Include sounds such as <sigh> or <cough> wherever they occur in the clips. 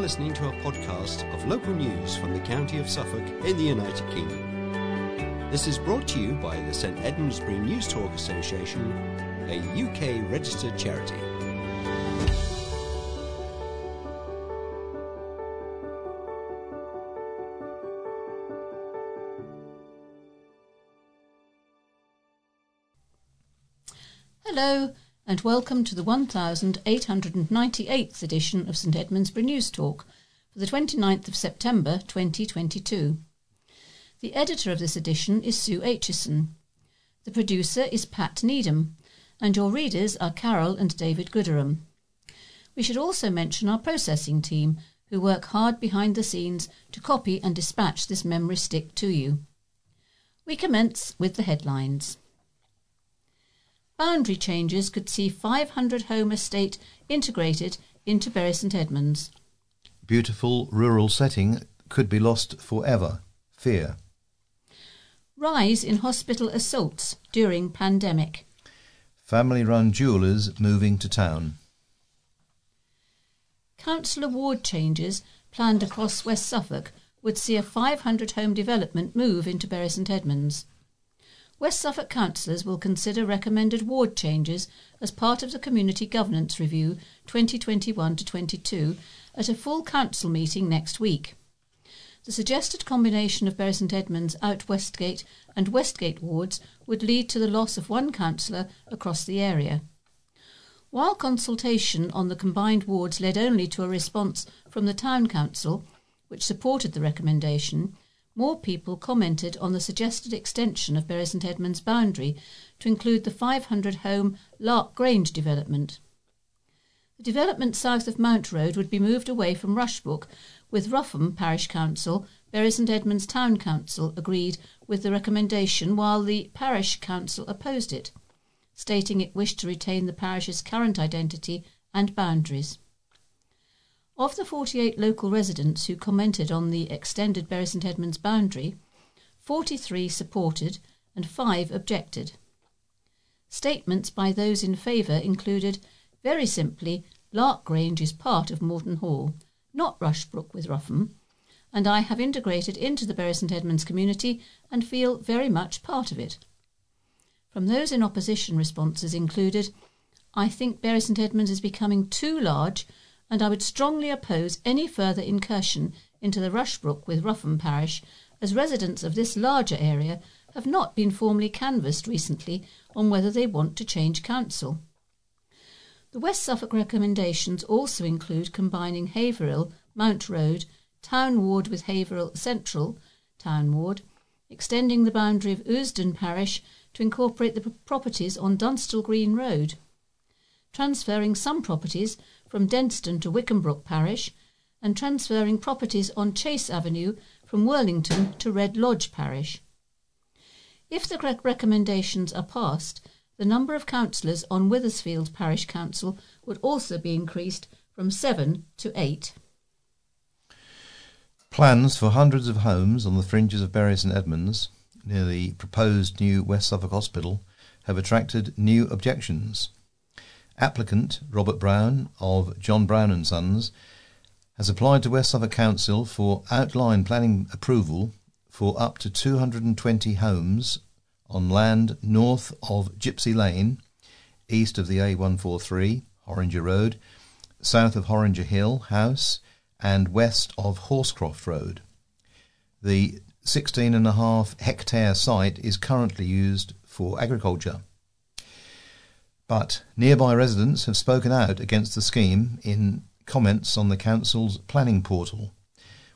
Listening to a podcast of local news from the county of Suffolk in the United Kingdom. This is brought to you by the St Edmundsbury News Talk Association, a UK registered charity. And welcome to the 1898th edition of St Edmundsbury News Talk for the 29th of September 2022. The editor of this edition is Sue Aitchison. The producer is Pat Needham, and your readers are Carol and David Gooderham. We should also mention our processing team, who work hard behind the scenes to copy and dispatch this memory stick to you. We commence with the headlines. Boundary changes could see 500 home estate integrated into Bury St Edmunds. Beautiful rural setting could be lost forever. Fear. Rise in hospital assaults during pandemic. Family run jewellers moving to town. Council award changes planned across West Suffolk would see a 500 home development move into Bury St Edmunds. West Suffolk councillors will consider recommended ward changes as part of the Community Governance Review 2021 to 22 at a full council meeting next week. The suggested combination of Bury St Edmunds, Out Westgate, and Westgate wards would lead to the loss of one councillor across the area. While consultation on the combined wards led only to a response from the Town Council, which supported the recommendation, more people commented on the suggested extension of Bury St Edmunds boundary to include the 500 home Lark Grange development. The development south of Mount Road would be moved away from Rushbrooke, with Rougham Parish Council, Bury St Edmunds Town Council agreed with the recommendation while the Parish Council opposed it, stating it wished to retain the parish's current identity and boundaries. Of the 48 local residents who commented on the extended Bury St Edmunds boundary, 43 supported and 5 objected. Statements by those in favour included very simply, Lark Grange is part of Moreton Hall, not Rushbrooke with Rougham, and I have integrated into the Bury St Edmunds community and feel very much part of it. From those in opposition, responses included I think Bury St Edmunds is becoming too large and I would strongly oppose any further incursion into the Rushbrooke with Rougham parish, as residents of this larger area have not been formally canvassed recently on whether they want to change council. The West Suffolk recommendations also include combining Haverhill, Mount Road, Town Ward with Haverhill Central, Town Ward, extending the boundary of Ousden Parish to incorporate the properties on Dunstall Green Road, transferring some properties from Denston to Wickhambrook Parish, and transferring properties on Chase Avenue from Worlington to Red Lodge Parish. If the recommendations are passed, the number of councillors on Withersfield Parish Council would also be increased from seven to eight. Plans for hundreds of homes on the fringes of Bury St Edmunds, near the proposed new West Suffolk Hospital, have attracted new objections. Applicant Robert Brown of John Brown and Sons has applied to West Suffolk Council for outline planning approval for up to 220 homes on land north of Gypsy Lane, east of the A143, Horringer Road, south of Horringer Hill House, and west of Horsecroft Road. The 16.5 hectare site is currently used for agriculture. But nearby residents have spoken out against the scheme in comments on the council's planning portal,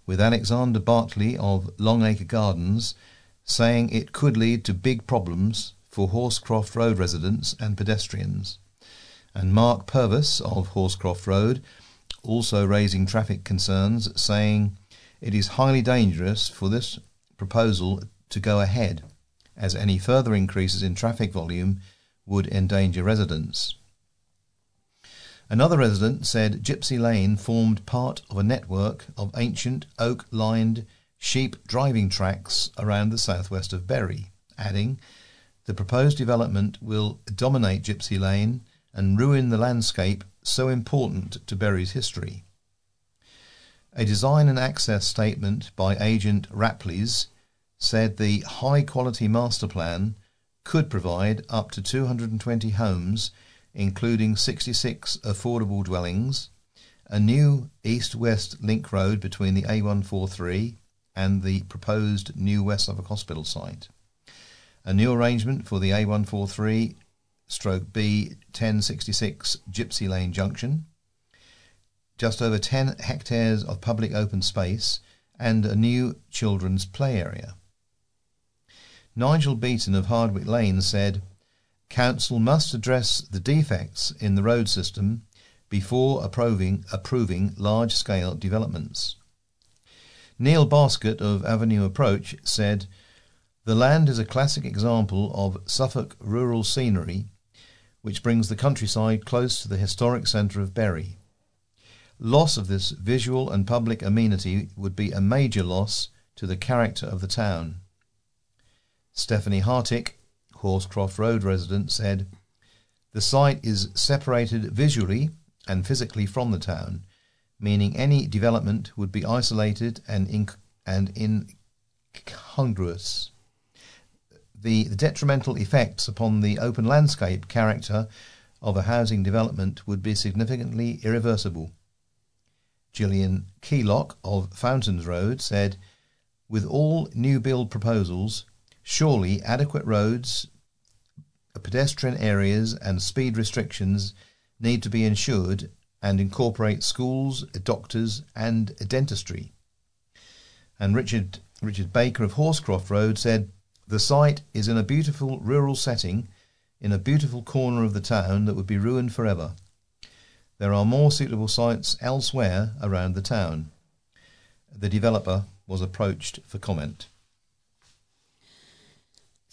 with Alexander Bartley of Longacre Gardens saying it could lead to big problems for Horsecroft Road residents and pedestrians, and Mark Purvis of Horsecroft Road also raising traffic concerns, saying it is highly dangerous for this proposal to go ahead, as any further increases in traffic volume would endanger residents. Another resident said Gypsy Lane formed part of a network of ancient oak lined sheep driving tracks around the southwest of Bury, adding, The proposed development will dominate Gypsy Lane and ruin the landscape so important to Bury's history. A design and access statement by agent Rapleys said the high quality master plan could provide up to 220 homes, including 66 affordable dwellings, a new east west link road between the A143 and the proposed new West Suffolk Hospital site, a new arrangement for the A143 stroke B 1066 Gypsy Lane Junction, just over 10 hectares of public open space, and a new children's play area. Nigel Beaton of Hardwick Lane said, Council must address the defects in the road system before approving, approving large scale developments. Neil Baskett of Avenue Approach said, The land is a classic example of Suffolk rural scenery which brings the countryside close to the historic centre of Bury. Loss of this visual and public amenity would be a major loss to the character of the town. Stephanie Hartick, Horsecroft Road resident, said, The site is separated visually and physically from the town, meaning any development would be isolated and, inc- and incongruous. The, the detrimental effects upon the open landscape character of a housing development would be significantly irreversible. Gillian Keylock of Fountains Road said, With all new build proposals, Surely adequate roads, pedestrian areas, and speed restrictions need to be ensured and incorporate schools, doctors, and dentistry. And Richard Richard Baker of Horsecroft Road said, The site is in a beautiful rural setting in a beautiful corner of the town that would be ruined forever. There are more suitable sites elsewhere around the town. The developer was approached for comment.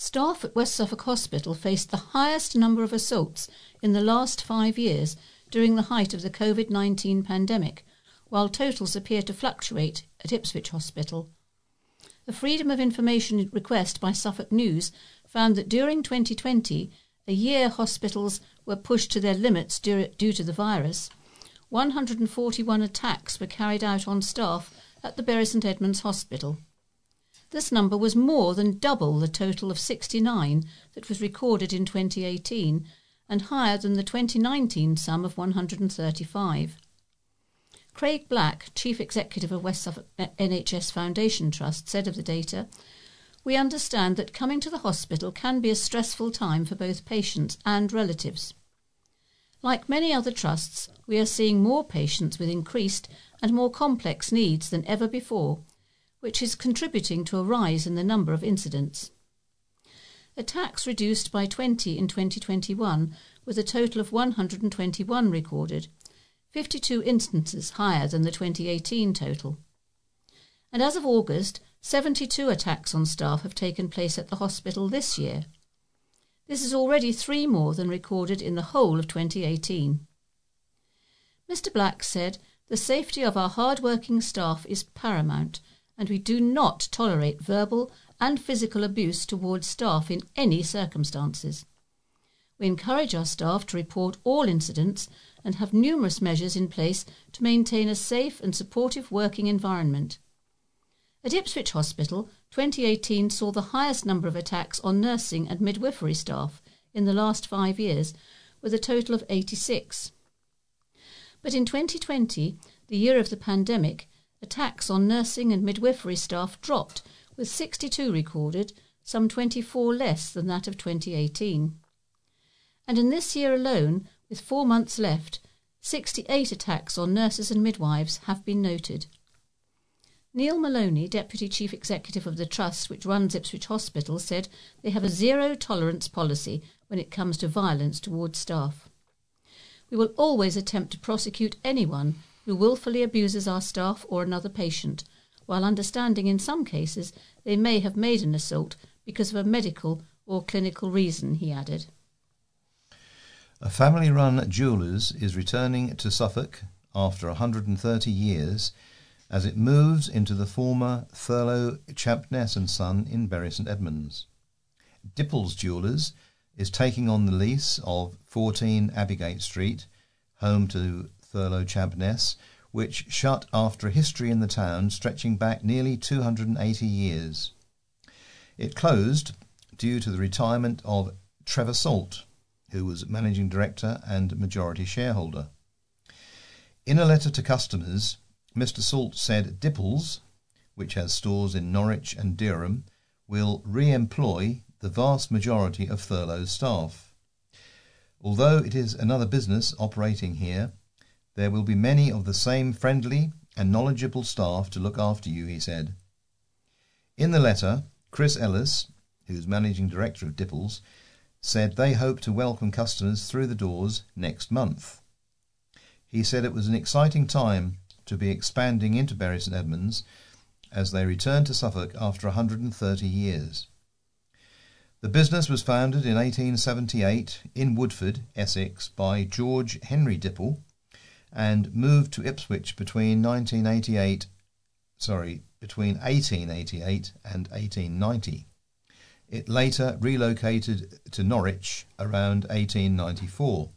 Staff at West Suffolk Hospital faced the highest number of assaults in the last five years during the height of the COVID 19 pandemic, while totals appear to fluctuate at Ipswich Hospital. The Freedom of Information request by Suffolk News found that during 2020, a year hospitals were pushed to their limits due to the virus, 141 attacks were carried out on staff at the Bury St Edmunds Hospital. This number was more than double the total of 69 that was recorded in 2018 and higher than the 2019 sum of 135. Craig Black, Chief Executive of West Suffolk NHS Foundation Trust, said of the data, We understand that coming to the hospital can be a stressful time for both patients and relatives. Like many other trusts, we are seeing more patients with increased and more complex needs than ever before, which is contributing to a rise in the number of incidents. Attacks reduced by 20 in 2021, with a total of 121 recorded, 52 instances higher than the 2018 total. And as of August, 72 attacks on staff have taken place at the hospital this year. This is already three more than recorded in the whole of 2018. Mr. Black said, The safety of our hard-working staff is paramount and we do not tolerate verbal and physical abuse towards staff in any circumstances. We encourage our staff to report all incidents and have numerous measures in place to maintain a safe and supportive working environment. At Ipswich Hospital, 2018 saw the highest number of attacks on nursing and midwifery staff in the last five years, with a total of 86. But in 2020, the year of the pandemic, attacks on nursing and midwifery staff dropped, with 62 recorded, some 24 less than that of 2018. And in this year alone, with four months left, 68 attacks on nurses and midwives have been noted. Neil Maloney, Deputy Chief Executive of the Trust which runs Ipswich Hospital, said they have a zero tolerance policy when it comes to violence towards staff. We will always attempt to prosecute anyone who wilfully abuses our staff or another patient, while understanding in some cases they may have made an assault because of a medical or clinical reason, he added. A family run jewellers is returning to Suffolk after 130 years as it moves into the former Thurlow Champness and Son in Bury St Edmunds. Dipples Jewellers is taking on the lease of 14 Abbeygate Street, home to Thurlow Champness, which shut after a history in the town stretching back nearly 280 years. It closed due to the retirement of Trevor Salt, who was managing director and majority shareholder. In a letter to customers, Mr. Salt said Dipples, which has stores in Norwich and Durham, will re employ the vast majority of Thurlow's staff. Although it is another business operating here, there will be many of the same friendly and knowledgeable staff to look after you, he said. In the letter, Chris Ellis, who's managing director of Dipples, said they hope to welcome customers through the doors next month. He said it was an exciting time to be expanding into Bury St Edmunds as they returned to Suffolk after 130 years. The business was founded in 1878 in Woodford, Essex, by George Henry Dipple and moved to Ipswich between 1988 sorry, between 1888 and 1890. It later relocated to Norwich around 1894.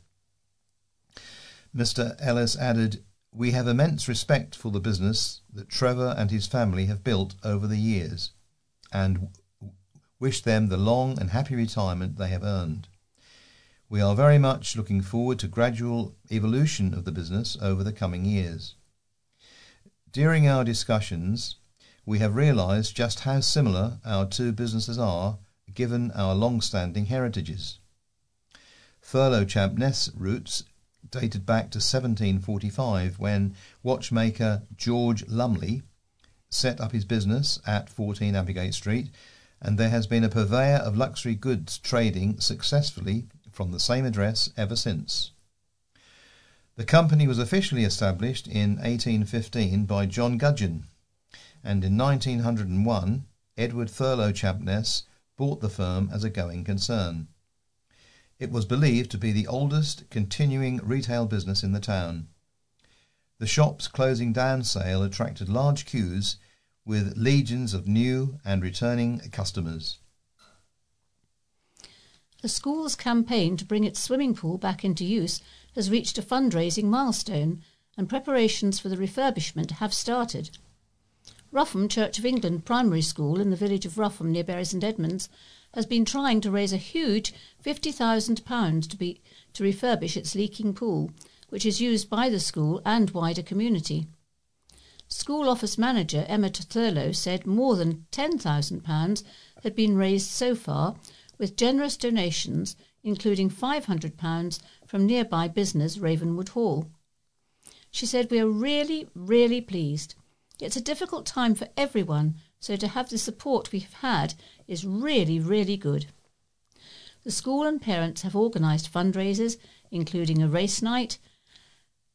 Mr. Ellis added, We have immense respect for the business that Trevor and his family have built over the years and wish them the long and happy retirement they have earned. We are very much looking forward to gradual evolution of the business over the coming years. During our discussions, we have realized just how similar our two businesses are given our long standing heritages. Thurlow Champness roots dated back to 1745 when watchmaker George Lumley set up his business at 14 Abbeygate Street, and there has been a purveyor of luxury goods trading successfully from the same address ever since. The company was officially established in 1815 by John Gudgeon, and in 1901 Edward Thurlow Champness bought the firm as a going concern. It was believed to be the oldest continuing retail business in the town. The shop's closing down sale attracted large queues with legions of new and returning customers. The school's campaign to bring its swimming pool back into use has reached a fundraising milestone, and preparations for the refurbishment have started. Rougham Church of England Primary School in the village of Rougham near Bury St Edmunds has been trying to raise a huge £50,000 to be to refurbish its leaking pool, which is used by the school and wider community. School office manager Emma Thurlow said more than £10,000 had been raised so far, with generous donations, including £500 from nearby business Ravenwood Hall. She said, We are really, really pleased. It's a difficult time for everyone, so to have the support we've had is really, really good. The school and parents have organised fundraisers, including a race night,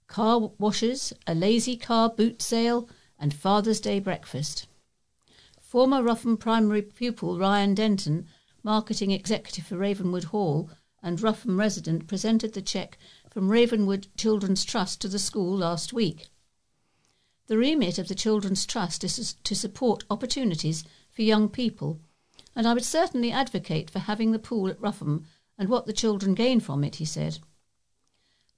car washes, a lazy car boot sale, and Father's Day breakfast. Former Rougham Primary pupil Ryan Denton, marketing executive for Ravenwood Hall, and Rougham resident presented the cheque from Ravenwood Children's Trust to the school last week. The remit of the Children's Trust is to support opportunities for young people, and I would certainly advocate for having the pool at Rougham and what the children gain from it, he said.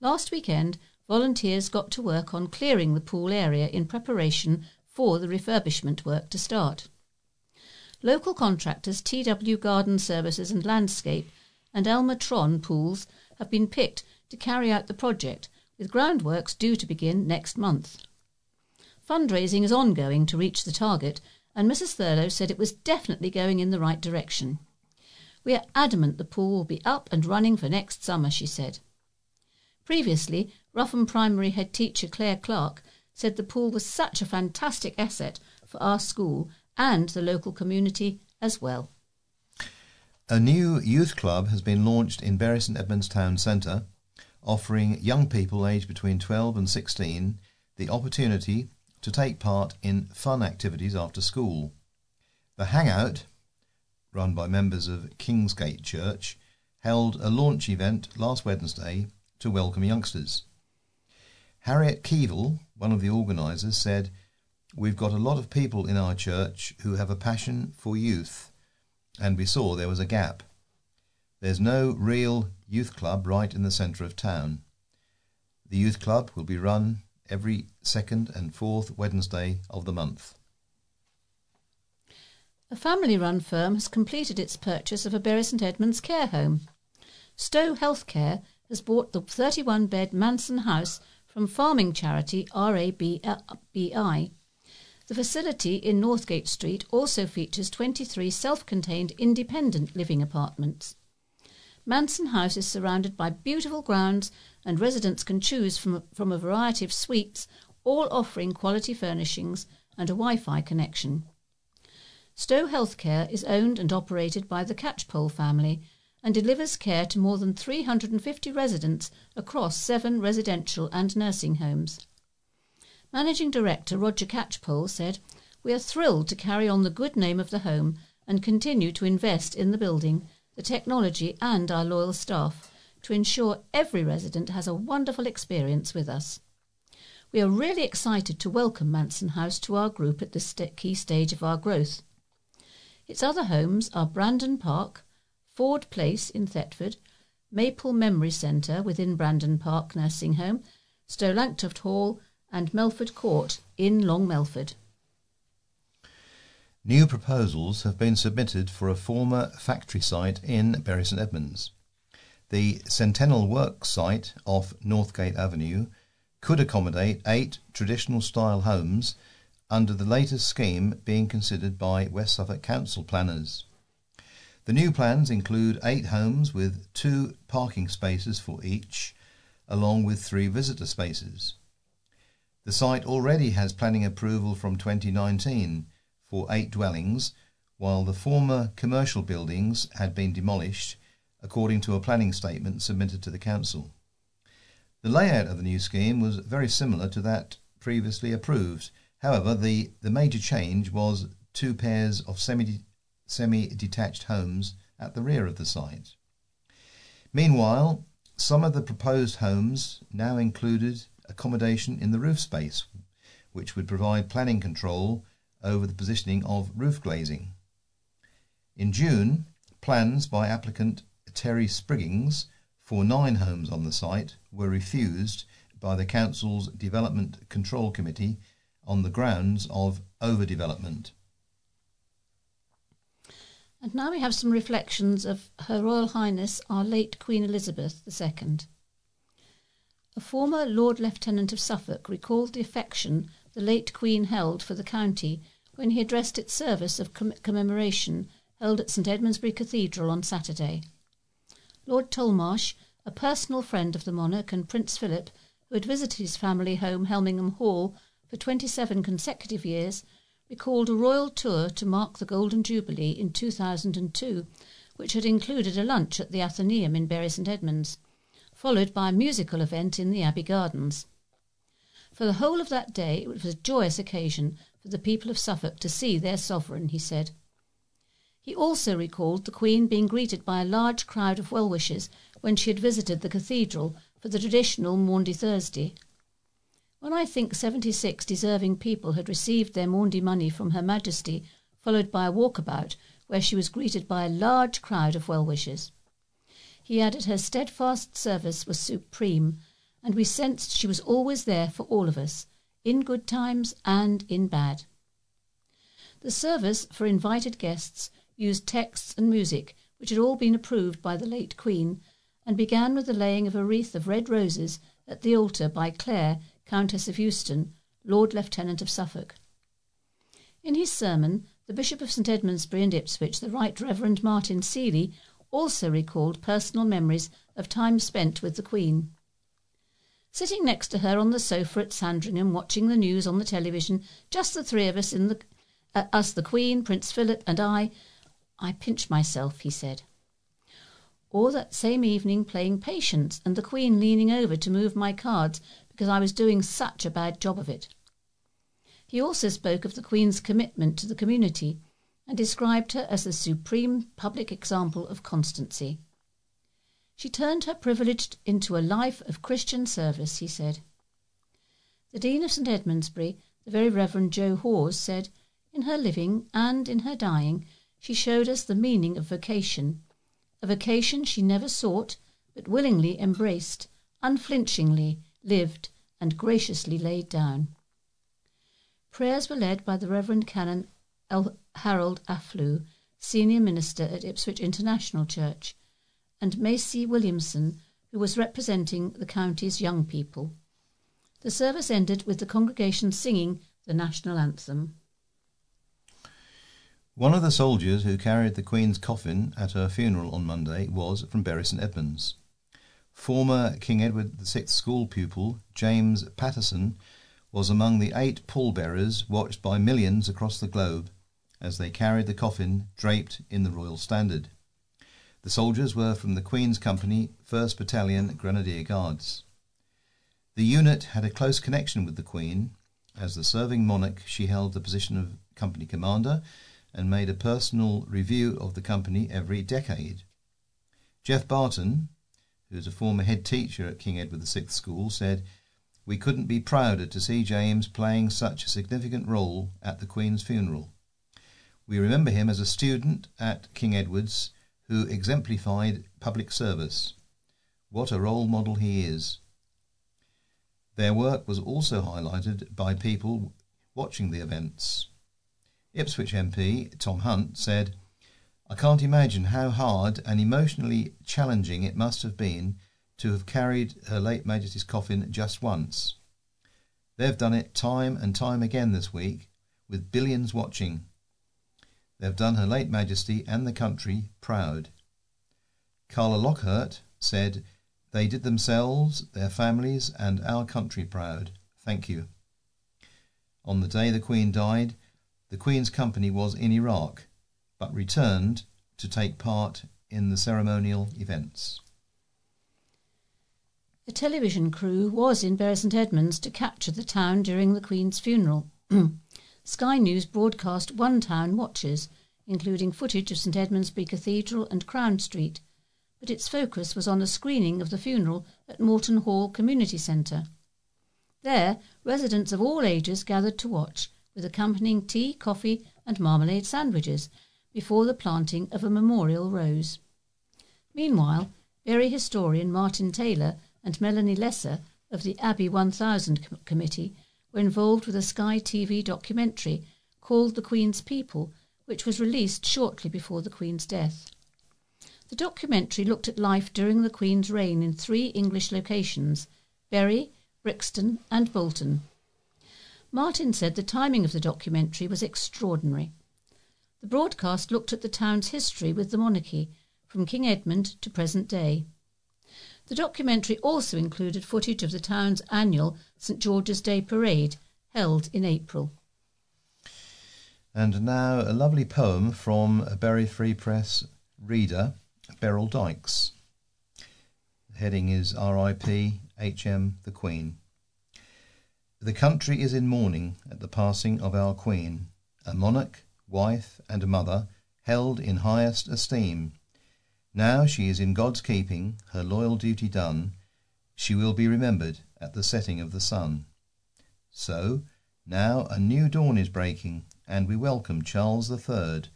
Last weekend, volunteers got to work on clearing the pool area in preparation for the refurbishment work to start. Local contractors TW Garden Services and Landscape and Elmer Tron Pools have been picked to carry out the project, with groundworks due to begin next month. Fundraising is ongoing to reach the target, and Mrs. Thurlow said it was definitely going in the right direction. We are adamant the pool will be up and running for next summer, she said. Previously, Rougham Primary head teacher Claire Clark said the pool was such a fantastic asset for our school and the local community as well. A new youth club has been launched in Bury St Edmunds Town Centre, offering young people aged between 12 and 16 the opportunity to take part in fun activities after school. The Hangout, run by members of Kingsgate Church, held a launch event last Wednesday to welcome youngsters. Harriet Keevil, one of the organisers, said, We've got a lot of people in our church who have a passion for youth, and we saw there was a gap. There's no real youth club right in the centre of town. The youth club will be run every second and fourth Wednesday of the month. A family run firm has completed its purchase of a Bury St Edmunds care home. Stow Healthcare has bought the 31 bed Manson House from farming charity RABI. The facility in Northgate Street also features 23 self contained independent living apartments. Manson House is surrounded by beautiful grounds, and residents can choose from, from a variety of suites, all offering quality furnishings and a Wi Fi connection. Stow Healthcare is owned and operated by the Catchpole family and delivers care to more than 350 residents across seven residential and nursing homes. Managing Director Roger Catchpole said, We are thrilled to carry on the good name of the home and continue to invest in the building, the technology, and our loyal staff to ensure every resident has a wonderful experience with us. We are really excited to welcome Manson House to our group at this key stage of our growth. Its other homes are Brandon Park, Ford Place in Thetford, Maple Memory Centre within Brandon Park Nursing Home, Stowe Hall, and Melford Court in Long Melford. New proposals have been submitted for a former factory site in Bury St Edmunds. The Centennial Works site off Northgate Avenue could accommodate eight traditional style homes under the latest scheme being considered by West Suffolk Council planners. The new plans include eight homes with two parking spaces for each, along with three visitor spaces. The site already has planning approval from 2019 for eight dwellings, while the former commercial buildings had been demolished according to a planning statement submitted to the council. The layout of the new scheme was very similar to that previously approved, However, the, the major change was two pairs of semi semi detached homes at the rear of the site. Meanwhile, some of the proposed homes now included accommodation in the roof space, which would provide planning control over the positioning of roof glazing. In June, plans by applicant Terry Spriggings for nine homes on the site were refused by the Council's Development Control Committee on the grounds of overdevelopment. And now we have some reflections of Her Royal Highness our late Queen Elizabeth II. Former Lord Lieutenant of Suffolk recalled the affection the late Queen held for the county when he addressed its service of com- commemoration held at St Edmundsbury Cathedral on Saturday. Lord Tollemache, a personal friend of the monarch and Prince Philip, who had visited his family home, Helmingham Hall, for 27 consecutive years, recalled a royal tour to mark the Golden Jubilee in 2002, which had included a lunch at the Athenaeum in Bury St Edmunds, followed by a musical event in the Abbey Gardens. For the whole of that day, it was a joyous occasion for the people of Suffolk to see their sovereign, he said. He also recalled the Queen being greeted by a large crowd of well wishers when she had visited the cathedral for the traditional Maundy Thursday. When I think 76 deserving people had received their Maundy money from Her Majesty, followed by a walkabout where she was greeted by a large crowd of well wishers. He added her steadfast service was supreme, and we sensed she was always there for all of us, in good times and in bad. The service for invited guests used texts and music which had all been approved by the late Queen, and began with the laying of a wreath of red roses at the altar by Clare Countess of Euston, Lord Lieutenant of Suffolk. In his sermon, the Bishop of St Edmundsbury and Ipswich, the Right Reverend Martin Seeley, also recalled personal memories of time spent with the Queen. Sitting next to her on the sofa at Sandringham, watching the news on the television, just the three of us in the uh, us, the Queen, Prince Philip, and I, I pinch myself, he said. Or that same evening playing Patience and the Queen leaning over to move my cards because I was doing such a bad job of it. He also spoke of the Queen's commitment to the community and described her as the supreme public example of constancy. She turned her privilege into a life of Christian service, he said. The Dean of St Edmundsbury, the Very Reverend Joe Hawes, said, In her living and in her dying, she showed us the meaning of vocation, a vocation she never sought, but willingly embraced, unflinchingly lived, and graciously laid down. Prayers were led by the Reverend Canon L. Harold Afflew, senior minister at Ipswich International Church, and Macy Williamson, who was representing the county's young people. The service ended with the congregation singing the national anthem. One of the soldiers who carried the Queen's coffin at her funeral on Monday was from Bury St Edmunds. Former King Edward VI school pupil James Patterson was among the eight pallbearers watched by millions across the globe as they carried the coffin draped in the royal standard. The soldiers were from the Queen's Company, 1st Battalion Grenadier Guards. The unit had a close connection with the Queen. As the serving monarch, she held the position of company commander and made a personal review of the company every decade. Geoff Barton, who is a former head teacher at King Edward VI School, said, We couldn't be prouder to see James playing such a significant role at the Queen's funeral. We remember him as a student at King Edward's who exemplified public service. What a role model he is. Their work was also highlighted by people watching the events. Ipswich MP Tom Hunt said, I can't imagine how hard and emotionally challenging it must have been to have carried Her late Majesty's coffin just once. They've done it time and time again this week, with billions watching. They've done Her late Majesty and the country proud. Carla Lockhart said, They did themselves, their families, and our country proud. Thank you. On the day the Queen died, the Queen's company was in Iraq, but returned to take part in the ceremonial events. A television crew was in Bury St Edmunds to capture the town during the Queen's funeral. <clears throat> Sky News broadcast one town watches, including footage of St Edmundsbury Cathedral and Crown Street, but its focus was on a screening of the funeral at Moreton Hall Community Centre. There, residents of all ages gathered to watch, with accompanying tea, coffee, and marmalade sandwiches before the planting of a memorial rose. Meanwhile, Bury historian Martin Taylor and Melanie Lesser of the Abbey 1000 com- Committee were involved with a Sky TV documentary called The Queen's People, which was released shortly before the Queen's death. The documentary looked at life during the Queen's reign in three English locations Bury, Brixton, and Bolton. Martin said the timing of the documentary was extraordinary. The broadcast looked at the town's history with the monarchy, from King Edmund to present day. The documentary also included footage of the town's annual St George's Day parade, held in April. And now a lovely poem from a Bury Free Press reader, Beryl Dykes. The heading is R.I.P. H.M. the Queen. The country is in mourning at the passing of our Queen, a monarch, wife, and mother held in highest esteem. Now she is in God's keeping, her loyal duty done, she will be remembered at the setting of the sun. So, now a new dawn is breaking, and we welcome Charles Third,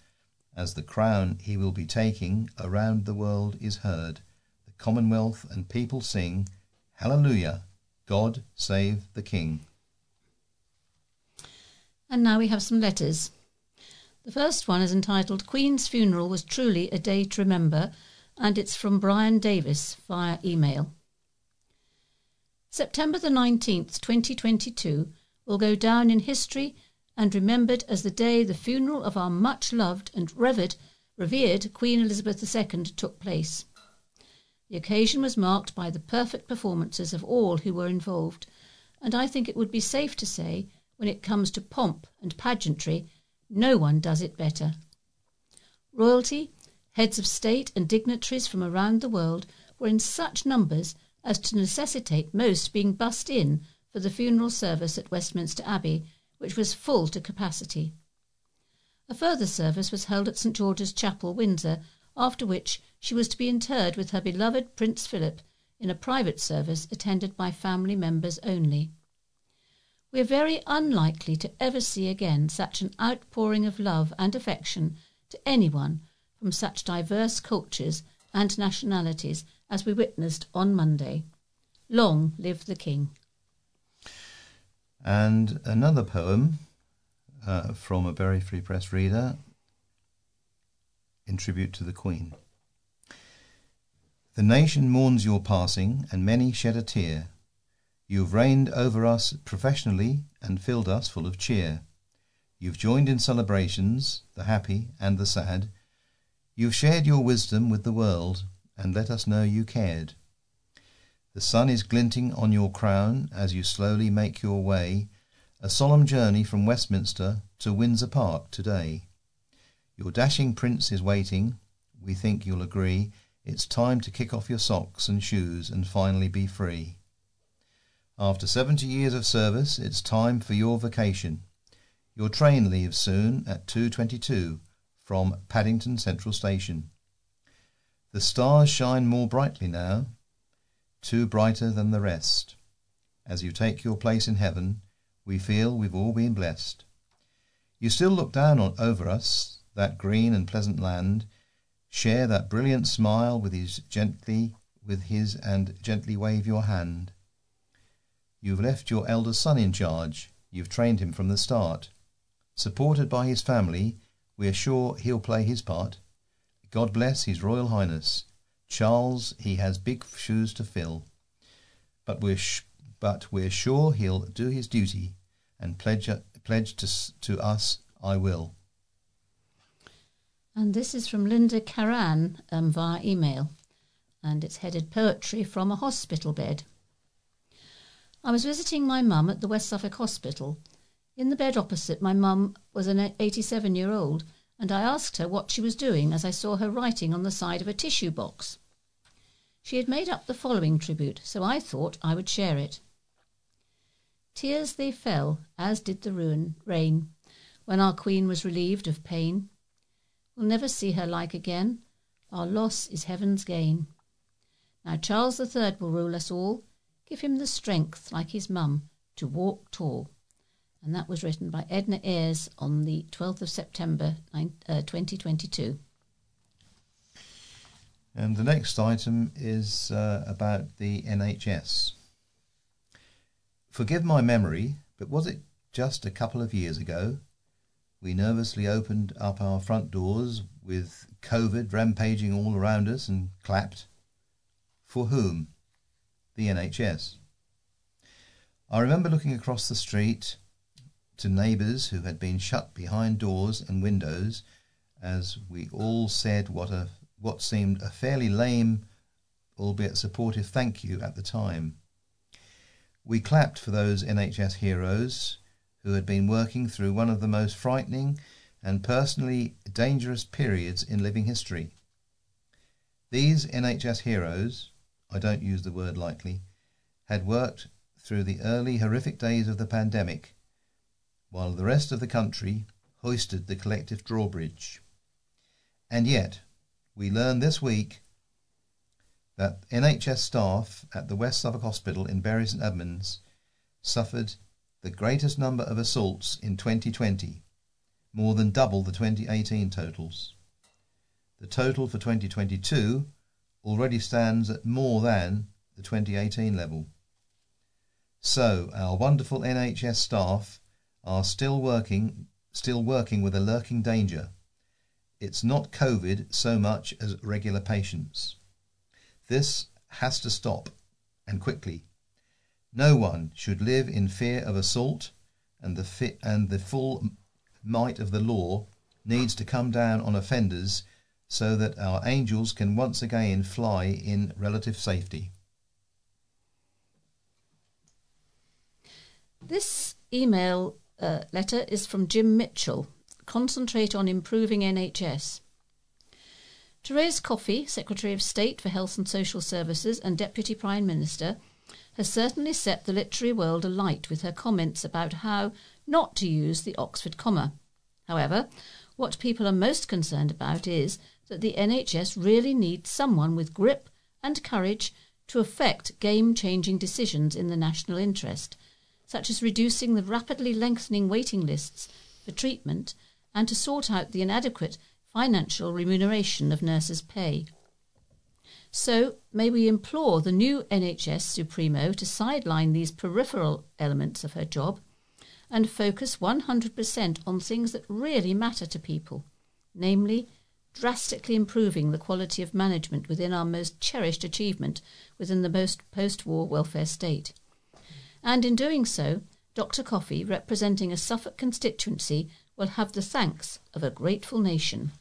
as the crown he will be taking around the world is heard. The Commonwealth and people sing, Hallelujah, God save the King. And now we have some letters. The first one is entitled Queen's Funeral Was Truly a Day to Remember, and it's from Brian Davis via email. September the 19th, 2022, will go down in history and remembered as the day the funeral of our much loved and revered, revered Queen Elizabeth II took place. The occasion was marked by the perfect performances of all who were involved, and I think it would be safe to say when it comes to pomp and pageantry, no one does it better. Royalty, heads of state, and dignitaries from around the world were in such numbers as to necessitate most being bussed in for the funeral service at Westminster Abbey, which was full to capacity. A further service was held at St George's Chapel, Windsor, after which she was to be interred with her beloved Prince Philip in a private service attended by family members only. We are very unlikely to ever see again such an outpouring of love and affection to anyone from such diverse cultures and nationalities as we witnessed on Monday. Long live the King. And another poem uh, from a Bury Free Press reader in tribute to the Queen. The nation mourns your passing, and many shed a tear. You've reigned over us professionally and filled us full of cheer. You've joined in celebrations, the happy and the sad. You've shared your wisdom with the world, and let us know you cared. The sun is glinting on your crown as you slowly make your way, a solemn journey from Westminster to Windsor Park today. Your dashing prince is waiting. We think you'll agree. It's time to kick off your socks and shoes and finally be free. After 70 years of service, it's time for your vacation. Your train leaves soon at 2.22 from Paddington Central Station. The stars shine more brightly now, two brighter than the rest. As you take your place in heaven, we feel we've all been blessed. You still look down on over us, that green and pleasant land, share that brilliant smile with his gently with his and gently wave your hand. You've left your eldest son in charge, you've trained him from the start. Supported by his family, we are sure he'll play his part. God bless His Royal Highness. Charles, he has big shoes to fill. But we're, sh- but we're sure he'll do his duty and pledge, pledge to, to us, I will. And this is from Linda Caran um, via email, and it's headed Poetry from a Hospital Bed. I was visiting my mum at the West Suffolk Hospital in the bed opposite, my mum was an 87 year old, and I asked her what she was doing as I saw her writing on the side of a tissue box. She had made up the following tribute, so I thought I would share it. Tears they fell, as did the ruin, rain, when our Queen was relieved of pain. We'll never see her like again. Our loss is heaven's gain. Now Charles the Third will rule us all. Give him the strength, like his mum, to walk tall and that was written by Edna Ayres on the 12th of September uh, 2022. And the next item is uh, about the NHS. Forgive my memory, but was it just a couple of years ago? We nervously opened up our front doors with COVID rampaging all around us and clapped. For whom? The NHS. I remember looking across the street to neighbours who had been shut behind doors and windows, as we all said what a what seemed a fairly lame, albeit supportive thank you at the time. We clapped for those NHS heroes who had been working through one of the most frightening and personally dangerous periods in living history. These NHS heroes, I don't use the word lightly, had worked through the early horrific days of the pandemic while the rest of the country hoisted the collective drawbridge. And yet, we learn this week that NHS staff at the West Suffolk Hospital in Bury St Edmunds suffered the greatest number of assaults in 2020, more than double the 2018 totals. The total for 2022 already stands at more than the 2018 level. So, our wonderful NHS staff are still working, still working with a lurking danger. It's not COVID so much as regular patients. This has to stop, and quickly. No one should live in fear of assault, and the fi- and the full might of the law needs to come down on offenders so that our angels can once again fly in relative safety. This email uh, letter is from Jim Mitchell. Concentrate on improving NHS. Therese Coffey, Secretary of State for Health and Social Services and Deputy Prime Minister, has certainly set the literary world alight with her comments about how not to use the Oxford comma. However, what people are most concerned about is that the NHS really needs someone with grip and courage to effect game changing decisions in the national interest such as reducing the rapidly lengthening waiting lists for treatment and to sort out the inadequate financial remuneration of nurses' pay. So, may we implore the new NHS Supremo to sideline these peripheral elements of her job and focus 100% on things that really matter to people, namely, drastically improving the quality of management within our most cherished achievement within the most post war welfare state. And in doing so, Dr. Coffey, representing a Suffolk constituency, will have the thanks of a grateful nation.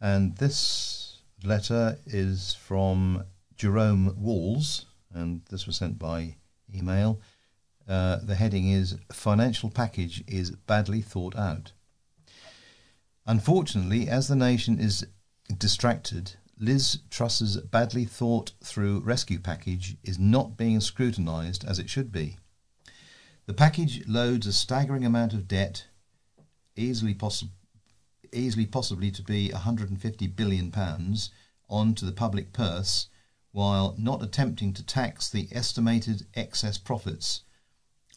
And this letter is from Jerome Walls, and this was sent by email. Uh, the heading is Financial Package is Badly Thought Out. Unfortunately, as the nation is distracted, Liz Truss's badly thought through rescue package is not being scrutinised as it should be. The package loads a staggering amount of debt, easily, easily possibly to be 150 billion pounds, onto the public purse, while not attempting to tax the estimated excess profits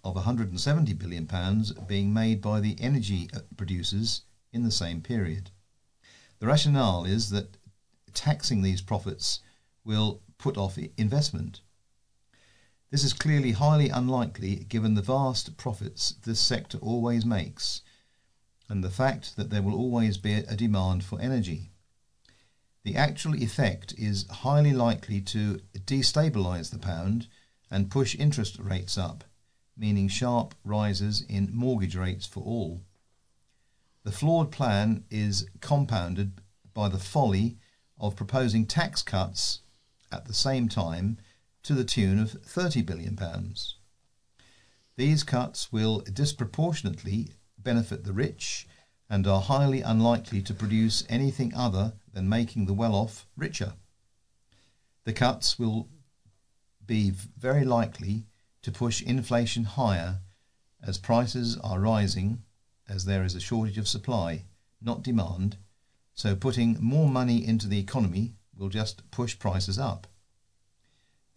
of 170 billion pounds being made by the energy uh, producers in the same period. The rationale is that taxing these profits will put off investment. This is clearly highly unlikely given the vast profits this sector always makes and the fact that there will always be a demand for energy. The actual effect is highly likely to destabilise the pound and push interest rates up, meaning sharp rises in mortgage rates for all. The flawed plan is compounded by the folly of proposing tax cuts at the same time to the tune of £30 billion. These cuts will disproportionately benefit the rich and are highly unlikely to produce anything other than making the well off richer. The cuts will be very likely to push inflation higher as prices are rising as there is a shortage of supply, not demand, so putting more money into the economy will just push prices up.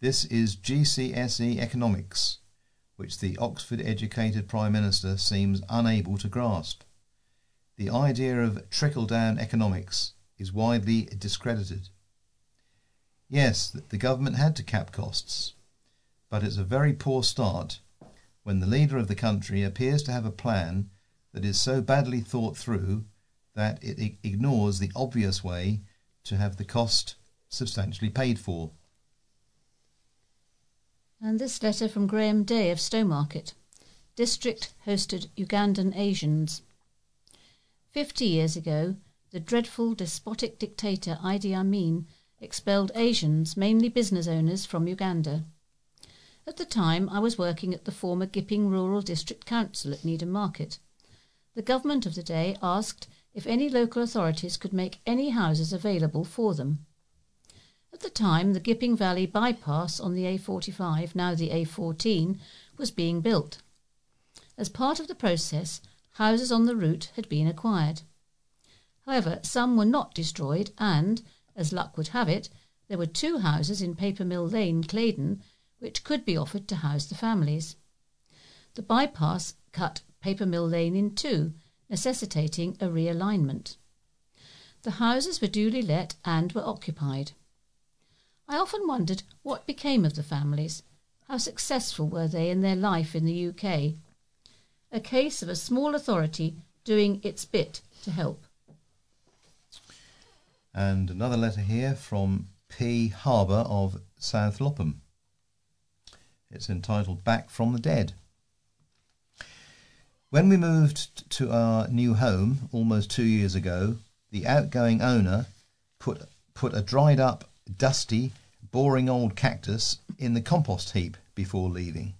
This is GCSE economics, which the Oxford educated Prime Minister seems unable to grasp. The idea of trickle down economics is widely discredited. Yes, the government had to cap costs, but it's a very poor start when the leader of the country appears to have a plan that is so badly thought through that it ignores the obvious way to have the cost substantially paid for. And this letter from Graham Day of Stowmarket. District hosted Ugandan Asians. Fifty years ago, the dreadful despotic dictator Idi Amin expelled Asians, mainly business owners, from Uganda. At the time, I was working at the former Gipping Rural District Council at Needham Market. The government of the day asked if any local authorities could make any houses available for them. At the time, the Gipping Valley bypass on the A45, now the A14, was being built. As part of the process, houses on the route had been acquired. However, some were not destroyed, and, as luck would have it, there were two houses in Paper Mill Lane, Claydon, which could be offered to house the families. The bypass cut Paper Mill Lane in two, necessitating a realignment. The houses were duly let and were occupied. I often wondered what became of the families. How successful were they in their life in the UK? A case of a small authority doing its bit to help. And another letter here from P. Harbour of South Lopham. It's entitled Back from the Dead. When we moved to our new home almost two years ago, the outgoing owner put, put a dried up, dusty, boring old cactus in the compost heap before leaving.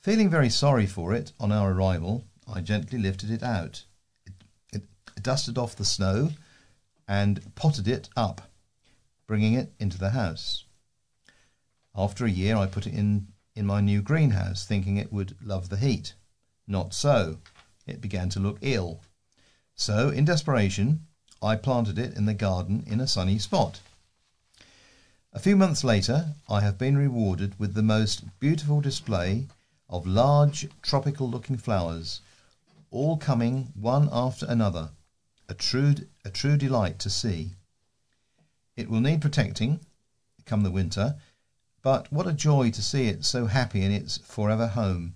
Feeling very sorry for it on our arrival, I gently lifted it out. It, it dusted off the snow and potted it up, bringing it into the house. After a year, I put it in, in my new greenhouse, thinking it would love the heat. Not so. It began to look ill. So, in desperation, I planted it in the garden in a sunny spot. A few months later, I have been rewarded with the most beautiful display of large tropical looking flowers, all coming one after another, a true, a true delight to see. It will need protecting come the winter, but what a joy to see it so happy in its forever home.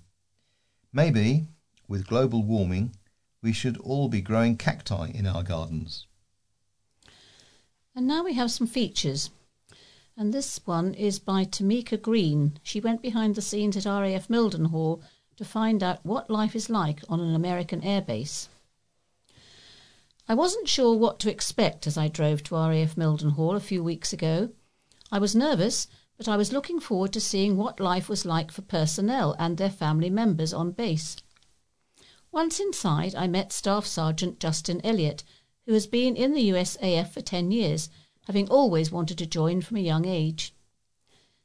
Maybe, with global warming, we should all be growing cacti in our gardens. And now we have some features. And this one is by Tamika Green. She went behind the scenes at RAF Mildenhall to find out what life is like on an American airbase. I wasn't sure what to expect as I drove to RAF Mildenhall a few weeks ago. I was nervous, but I was looking forward to seeing what life was like for personnel and their family members on base. Once inside, I met Staff Sergeant Justin Elliott, who has been in the USAF for 10 years, having always wanted to join from a young age.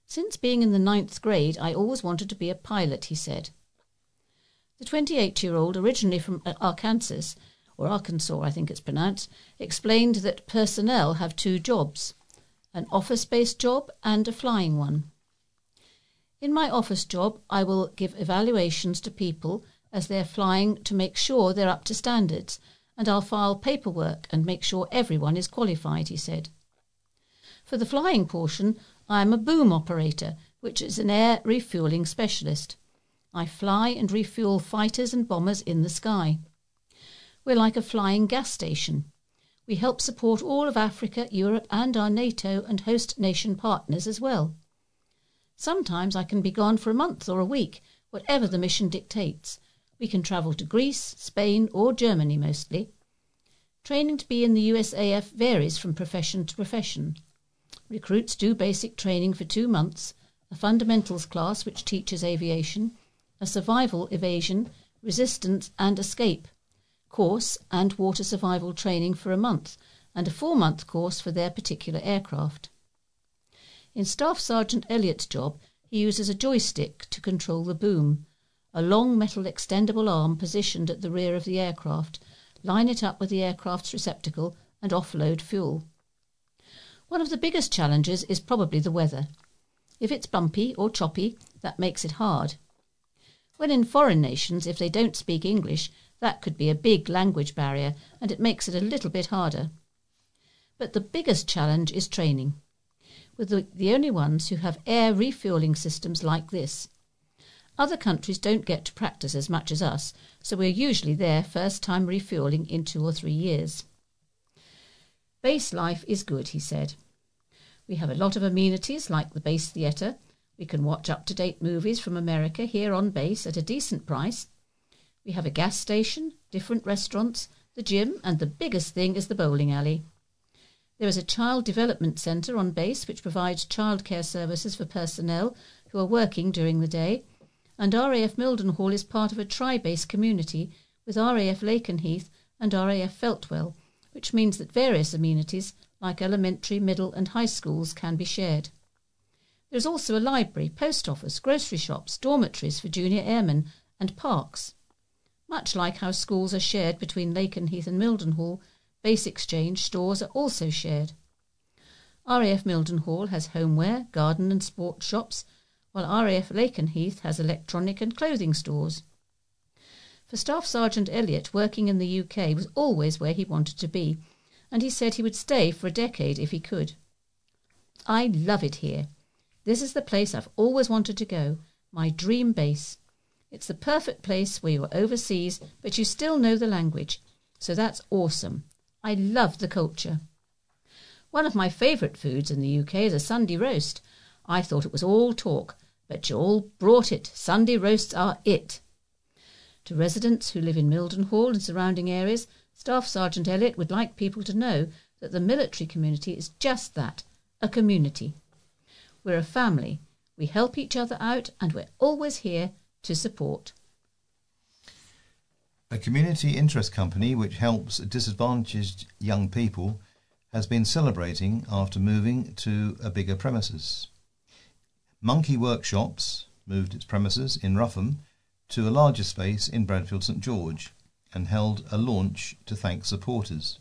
Since being in the ninth grade, I always wanted to be a pilot, he said. The 28 year old, originally from uh, Arkansas, or Arkansas, I think it's pronounced, explained that personnel have two jobs an office based job and a flying one. In my office job, I will give evaluations to people as they're flying to make sure they're up to standards, and I'll file paperwork and make sure everyone is qualified, he said. For the flying portion, I am a boom operator, which is an air refueling specialist. I fly and refuel fighters and bombers in the sky. We're like a flying gas station. We help support all of Africa, Europe, and our NATO and host nation partners as well. Sometimes I can be gone for a month or a week, whatever the mission dictates. We can travel to Greece, Spain, or Germany mostly. Training to be in the USAF varies from profession to profession. Recruits do basic training for two months, a fundamentals class which teaches aviation, a survival, evasion, resistance, and escape course and water survival training for a month, and a four month course for their particular aircraft. In Staff Sergeant Elliott's job, he uses a joystick to control the boom, a long metal extendable arm positioned at the rear of the aircraft, line it up with the aircraft's receptacle, and offload fuel. One of the biggest challenges is probably the weather. If it's bumpy or choppy, that makes it hard. When in foreign nations, if they don't speak English, that could be a big language barrier, and it makes it a little bit harder. But the biggest challenge is training. We're the, the only ones who have air refueling systems like this. Other countries don't get to practice as much as us, so we're usually there first time refueling in two or three years. Base life is good, he said. We have a lot of amenities like the base theatre. We can watch up to date movies from America here on base at a decent price we have a gas station, different restaurants, the gym, and the biggest thing is the bowling alley. There is a child development centre on base which provides childcare services for personnel who are working during the day, and RAF Mildenhall is part of a tri-base community with RAF Lakenheath and RAF Feltwell, which means that various amenities like elementary, middle, and high schools can be shared. There is also a library, post office, grocery shops, dormitories for junior airmen, and parks. Much like how schools are shared between Lakenheath and Mildenhall, base exchange stores are also shared. RAF Mildenhall has homeware, garden and sport shops, while RAF Lakenheath has electronic and clothing stores. For Staff Sergeant Elliott, working in the UK was always where he wanted to be, and he said he would stay for a decade if he could. I love it here. This is the place I've always wanted to go, my dream base. It's the perfect place where you're overseas, but you still know the language. So that's awesome. I love the culture. One of my favourite foods in the UK is a Sunday roast. I thought it was all talk, but you all brought it. Sunday roasts are it. To residents who live in Mildenhall and surrounding areas, Staff Sergeant Elliott would like people to know that the military community is just that a community. We're a family. We help each other out, and we're always here to support. A community interest company which helps disadvantaged young people has been celebrating after moving to a bigger premises. Monkey Workshops moved its premises in Rougham to a larger space in Bradfield St George and held a launch to thank supporters.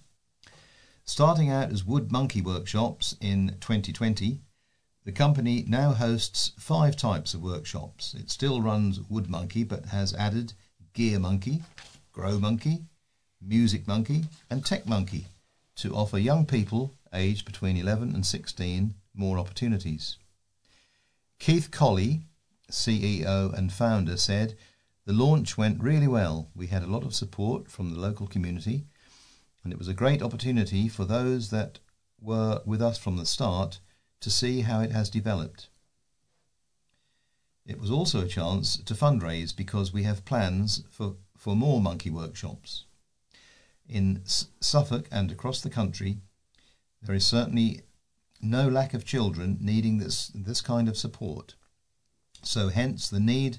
Starting out as Wood Monkey Workshops in 2020, the company now hosts five types of workshops. It still runs Wood Monkey but has added Gear Monkey, Grow Monkey, Music Monkey, and Tech Monkey to offer young people aged between 11 and 16 more opportunities. Keith Colley, CEO and founder, said, The launch went really well. We had a lot of support from the local community, and it was a great opportunity for those that were with us from the start to see how it has developed. It was also a chance to fundraise because we have plans for, for more monkey workshops. In S- Suffolk and across the country, there is certainly no lack of children needing this, this kind of support. So, hence the need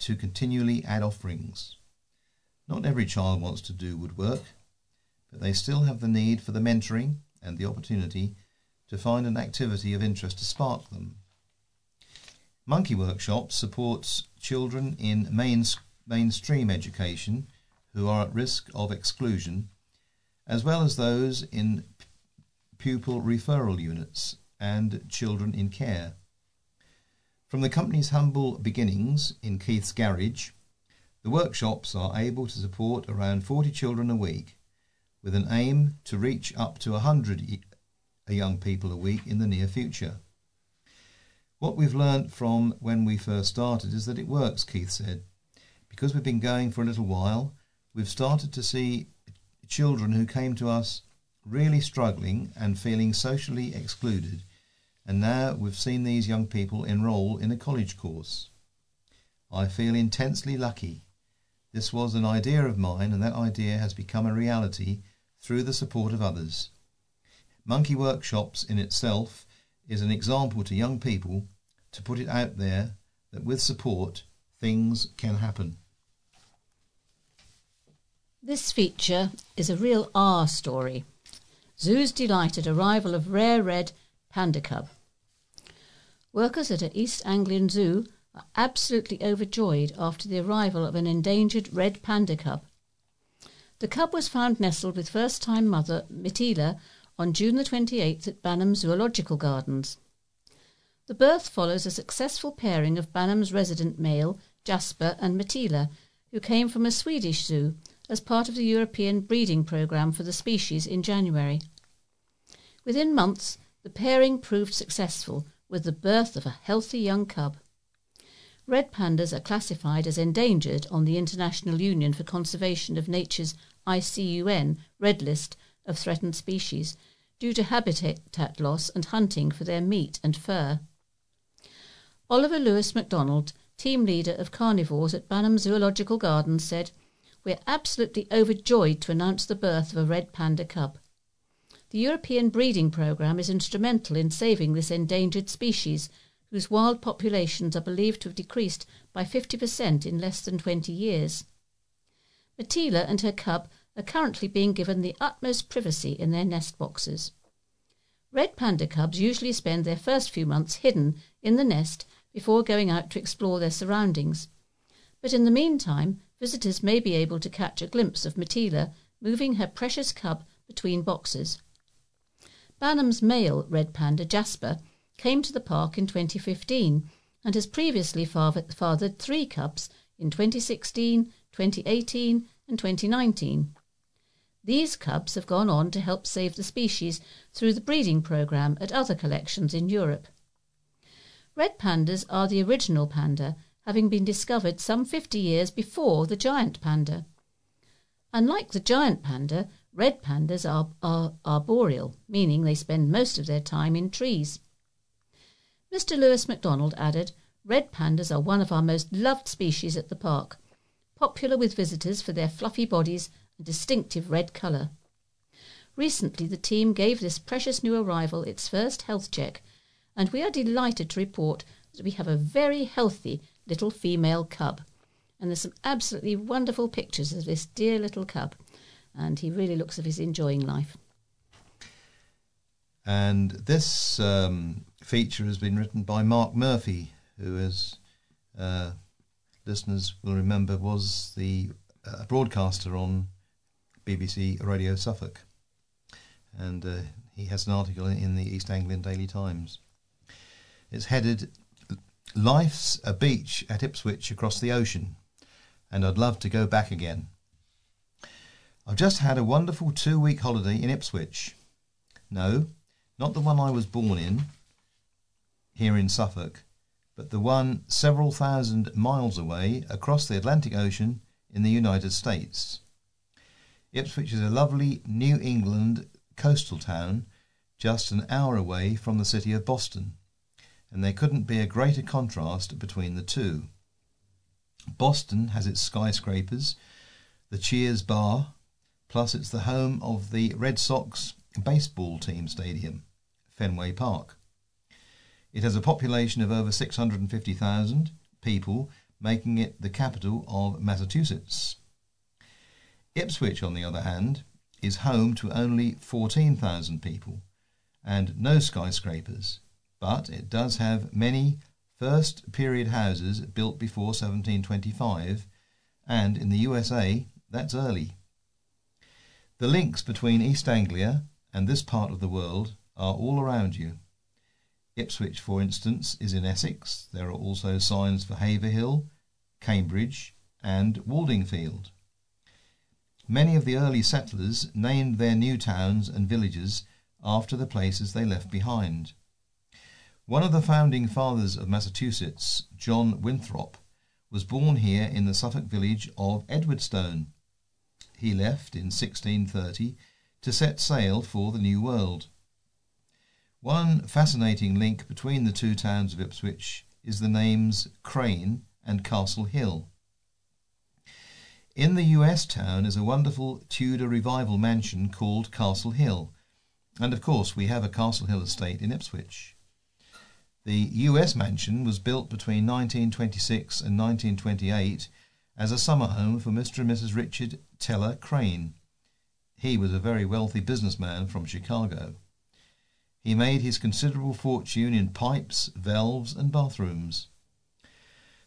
to continually add offerings. Not every child wants to do woodwork, but they still have the need for the mentoring and the opportunity to find an activity of interest to spark them. Monkey Workshops supports children in main, mainstream education who are at risk of exclusion, as well as those in pupil referral units and children in care. From the company's humble beginnings in Keith's Garage, the workshops are able to support around 40 children a week, with an aim to reach up to 100 young people a week in the near future. What we've learnt from when we first started is that it works, Keith said. Because we've been going for a little while, we've started to see children who came to us really struggling and feeling socially excluded and now we've seen these young people enroll in a college course. I feel intensely lucky. This was an idea of mine, and that idea has become a reality through the support of others. Monkey Workshops in itself is an example to young people to put it out there that with support, things can happen. This feature is a real R story. Zoo's delighted arrival of rare red panda cub. Workers at an East Anglian zoo are absolutely overjoyed after the arrival of an endangered red panda cub. The cub was found nestled with first time mother Mitila on June the 28th at Banham Zoological Gardens. The birth follows a successful pairing of Banham's resident male, Jasper, and Mitila, who came from a Swedish zoo as part of the European breeding programme for the species in January. Within months, the pairing proved successful with the birth of a healthy young cub. Red pandas are classified as endangered on the International Union for Conservation of Nature's ICUN Red List of Threatened Species due to habitat loss and hunting for their meat and fur. Oliver Lewis MacDonald, team leader of carnivores at Banham Zoological Gardens, said, We're absolutely overjoyed to announce the birth of a red panda cub. The European breeding programme is instrumental in saving this endangered species, whose wild populations are believed to have decreased by 50% in less than 20 years. Matila and her cub are currently being given the utmost privacy in their nest boxes. Red panda cubs usually spend their first few months hidden in the nest before going out to explore their surroundings. But in the meantime, visitors may be able to catch a glimpse of Matila moving her precious cub between boxes. Banham's male red panda, Jasper, came to the park in 2015 and has previously fathered three cubs in 2016, 2018, and 2019. These cubs have gone on to help save the species through the breeding programme at other collections in Europe. Red pandas are the original panda, having been discovered some 50 years before the giant panda. Unlike the giant panda, Red pandas are, are arboreal, meaning they spend most of their time in trees. Mr. Lewis MacDonald added, Red pandas are one of our most loved species at the park, popular with visitors for their fluffy bodies and distinctive red colour. Recently, the team gave this precious new arrival its first health check, and we are delighted to report that we have a very healthy little female cub. And there's some absolutely wonderful pictures of this dear little cub and he really looks as if he's enjoying life. And this um, feature has been written by Mark Murphy, who, as uh, listeners will remember, was the uh, broadcaster on BBC Radio Suffolk. And uh, he has an article in the East Anglian Daily Times. It's headed Life's a Beach at Ipswich across the ocean, and I'd love to go back again. I've just had a wonderful two week holiday in Ipswich. No, not the one I was born in, here in Suffolk, but but the one several thousand miles away across the Atlantic Ocean in the United States. Ipswich is a lovely New England coastal town just an hour away from the city of Boston, and there couldn't be a greater contrast between the two. Boston has its skyscrapers, the Cheers Bar, plus it's the home of the Red Sox baseball team stadium, Fenway Park. It has a population of over 650,000 people, making it the capital of Massachusetts. Ipswich, on the other hand, is home to only 14,000 people and no skyscrapers, but it does have many first period houses built before 1725, and in the USA, that's early. The links between East Anglia and this part of the world are all around you. Ipswich, for instance, is in Essex. There are also signs for Haverhill, Cambridge, and Waldingfield. Many of the early settlers named their new towns and villages after the places they left behind. One of the founding fathers of Massachusetts, John Winthrop, was born here in the Suffolk village of Edwardstone. He left in 1630 to set sail for the New World. One fascinating link between the two towns of Ipswich is the names Crane and Castle Hill. In the US town is a wonderful Tudor revival mansion called Castle Hill, and of course we have a Castle Hill estate in Ipswich. The US mansion was built between 1926 and 1928 as a summer home for Mr. and Mrs. Richard Teller Crane. He was a very wealthy businessman from Chicago. He made his considerable fortune in pipes, valves, and bathrooms.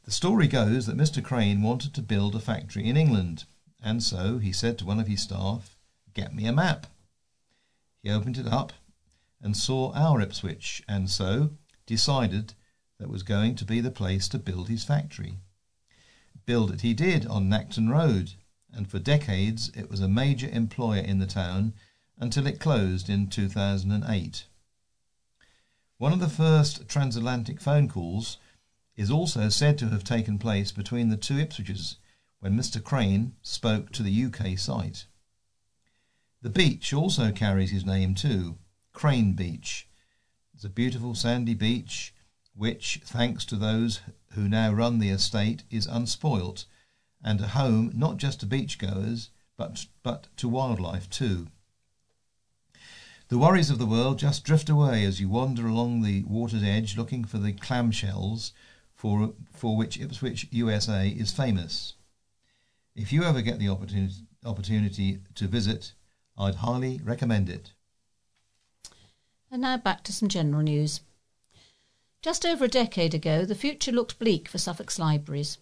The story goes that Mr. Crane wanted to build a factory in England, and so he said to one of his staff, Get me a map. He opened it up and saw our Ipswich, and so decided that was going to be the place to build his factory. Build it he did on Nacton Road, and for decades it was a major employer in the town until it closed in 2008. One of the first transatlantic phone calls is also said to have taken place between the two Ipswiches when Mr. Crane spoke to the UK site. The beach also carries his name too, Crane Beach. It's a beautiful sandy beach which, thanks to those who now run the estate, is unspoilt and a home not just to beachgoers but, but to wildlife too. The worries of the world just drift away as you wander along the water's edge looking for the clamshells for, for which Ipswich, USA is famous. If you ever get the opportunity, opportunity to visit, I'd highly recommend it. And now back to some general news. Just over a decade ago, the future looked bleak for Suffolk's libraries.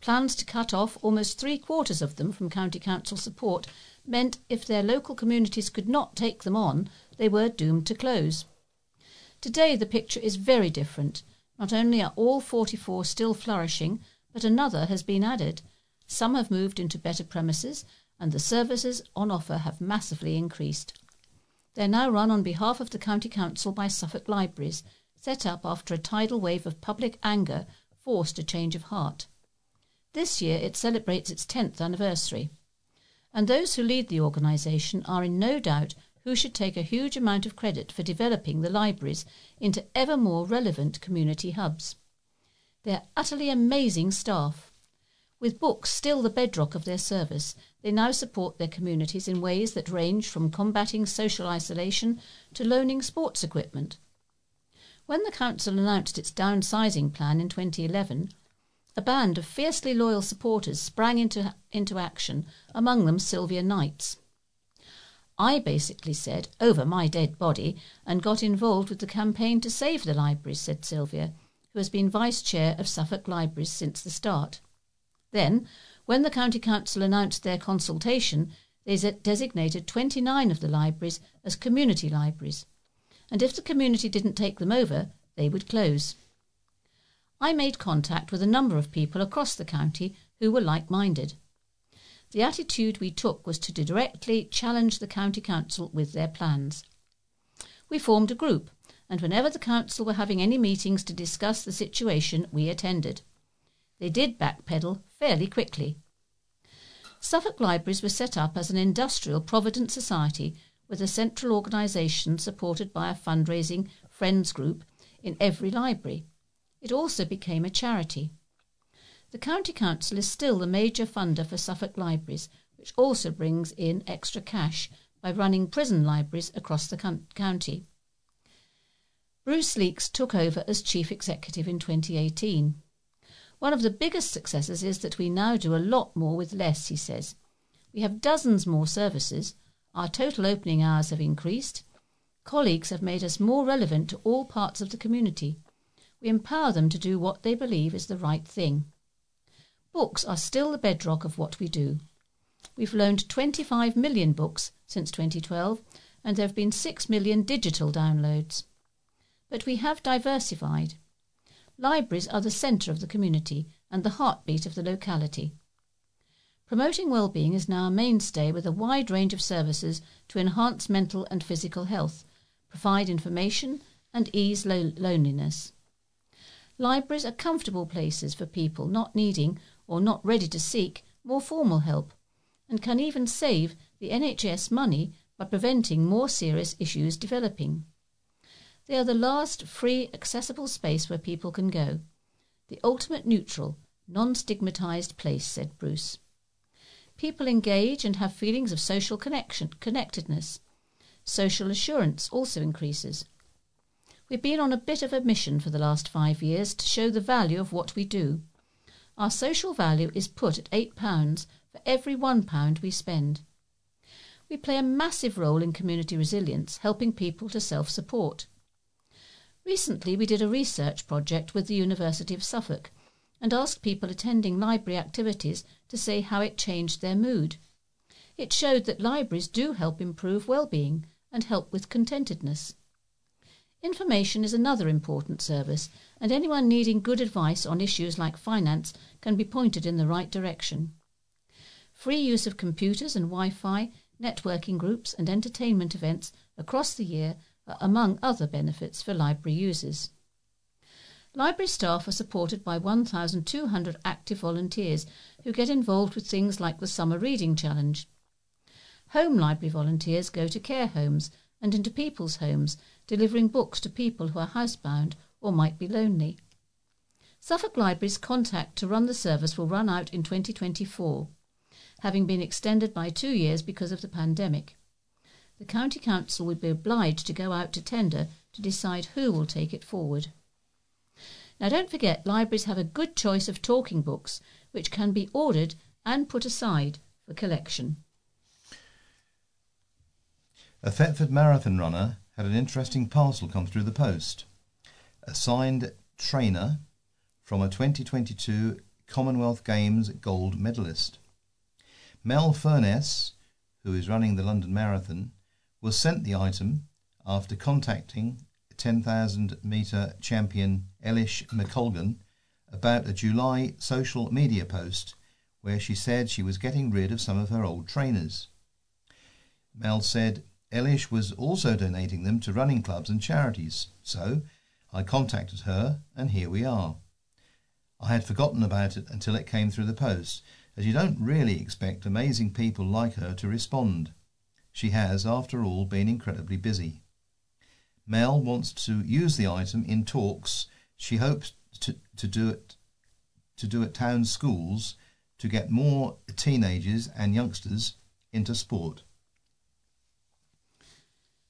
Plans to cut off almost three quarters of them from County Council support meant if their local communities could not take them on, they were doomed to close. Today, the picture is very different. Not only are all 44 still flourishing, but another has been added. Some have moved into better premises, and the services on offer have massively increased. They're now run on behalf of the County Council by Suffolk Libraries, set up after a tidal wave of public anger forced a change of heart. This year it celebrates its 10th anniversary and those who lead the organisation are in no doubt who should take a huge amount of credit for developing the libraries into ever more relevant community hubs. They're utterly amazing staff. With books still the bedrock of their service, they now support their communities in ways that range from combating social isolation to loaning sports equipment. When the Council announced its downsizing plan in 2011, a band of fiercely loyal supporters sprang into, into action, among them Sylvia Knights. I basically said, over my dead body, and got involved with the campaign to save the libraries, said Sylvia, who has been vice chair of Suffolk Libraries since the start. Then, when the County Council announced their consultation, they designated 29 of the libraries as community libraries, and if the community didn't take them over, they would close. I made contact with a number of people across the county who were like minded. The attitude we took was to directly challenge the County Council with their plans. We formed a group and whenever the council were having any meetings to discuss the situation, we attended. They did backpedal fairly quickly. Suffolk Libraries was set up as an industrial provident society with a central organisation supported by a fundraising friends group in every library. It also became a charity. The County Council is still the major funder for Suffolk Libraries, which also brings in extra cash by running prison libraries across the county. Bruce Leakes took over as chief executive in 2018. One of the biggest successes is that we now do a lot more with less, he says. We have dozens more services. Our total opening hours have increased. Colleagues have made us more relevant to all parts of the community. We empower them to do what they believe is the right thing. Books are still the bedrock of what we do. We've loaned 25 million books since 2012, and there have been 6 million digital downloads. But we have diversified. Libraries are the centre of the community and the heartbeat of the locality. Promoting well-being is now a mainstay with a wide range of services to enhance mental and physical health, provide information, and ease lo- loneliness. Libraries are comfortable places for people not needing or not ready to seek more formal help, and can even save the NHS money by preventing more serious issues developing. They are the last free, accessible space where people can go. The ultimate neutral, non stigmatized place, said Bruce. People engage and have feelings of social connection, connectedness. Social assurance also increases. We've been on a bit of a mission for the last five years to show the value of what we do. Our social value is put at £8 for every £1 we spend. We play a massive role in community resilience, helping people to self support. Recently, we did a research project with the University of Suffolk and asked people attending library activities to say how it changed their mood. It showed that libraries do help improve well-being and help with contentedness. Information is another important service, and anyone needing good advice on issues like finance can be pointed in the right direction. Free use of computers and Wi Fi, networking groups, and entertainment events across the year are among other benefits for library users. Library staff are supported by 1,200 active volunteers who get involved with things like the Summer Reading Challenge. Home library volunteers go to care homes and into people's homes, delivering books to people who are housebound or might be lonely. Suffolk Library's contract to run the service will run out in 2024, having been extended by two years because of the pandemic the County Council would be obliged to go out to tender to decide who will take it forward. Now, don't forget, libraries have a good choice of talking books which can be ordered and put aside for collection. A Thetford marathon runner had an interesting parcel come through the post. A signed trainer from a 2022 Commonwealth Games gold medalist. Mel Furness, who is running the London Marathon, was sent the item after contacting 10,000 metre champion Eilish McColgan about a July social media post where she said she was getting rid of some of her old trainers. Mel said Eilish was also donating them to running clubs and charities, so I contacted her and here we are. I had forgotten about it until it came through the post, as you don't really expect amazing people like her to respond. She has, after all, been incredibly busy. Mel wants to use the item in talks she hopes to, to do it to do at town schools to get more teenagers and youngsters into sport.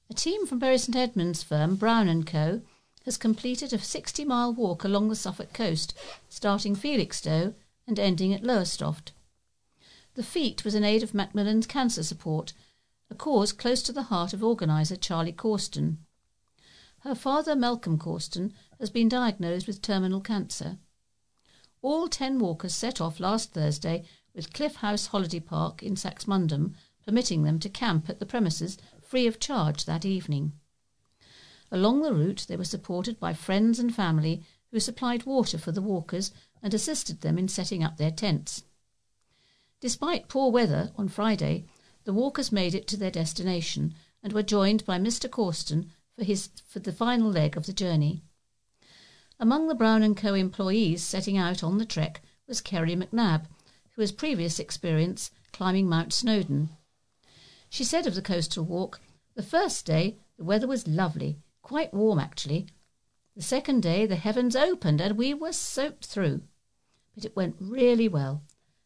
A team from Bury St Edmunds firm Brown Co has completed a 60-mile walk along the Suffolk coast, starting Felixstowe and ending at Lowestoft. The feat was in aid of Macmillan's cancer support a cause close to the heart of organiser Charlie Causton. Her father, Malcolm Causton, has been diagnosed with terminal cancer. All ten walkers set off last Thursday with Cliff House Holiday Park in Saxmundham, permitting them to camp at the premises free of charge that evening. Along the route, they were supported by friends and family who supplied water for the walkers and assisted them in setting up their tents. Despite poor weather on Friday, the walkers made it to their destination and were joined by Mr. Causton, for his for the final leg of the journey. Among the Brown and Co employees setting out on the trek was Kerry McNab, who has previous experience climbing Mount Snowdon. She said of the coastal walk, the first day the weather was lovely, quite warm actually. The second day the heavens opened and we were soaked through. But it went really well.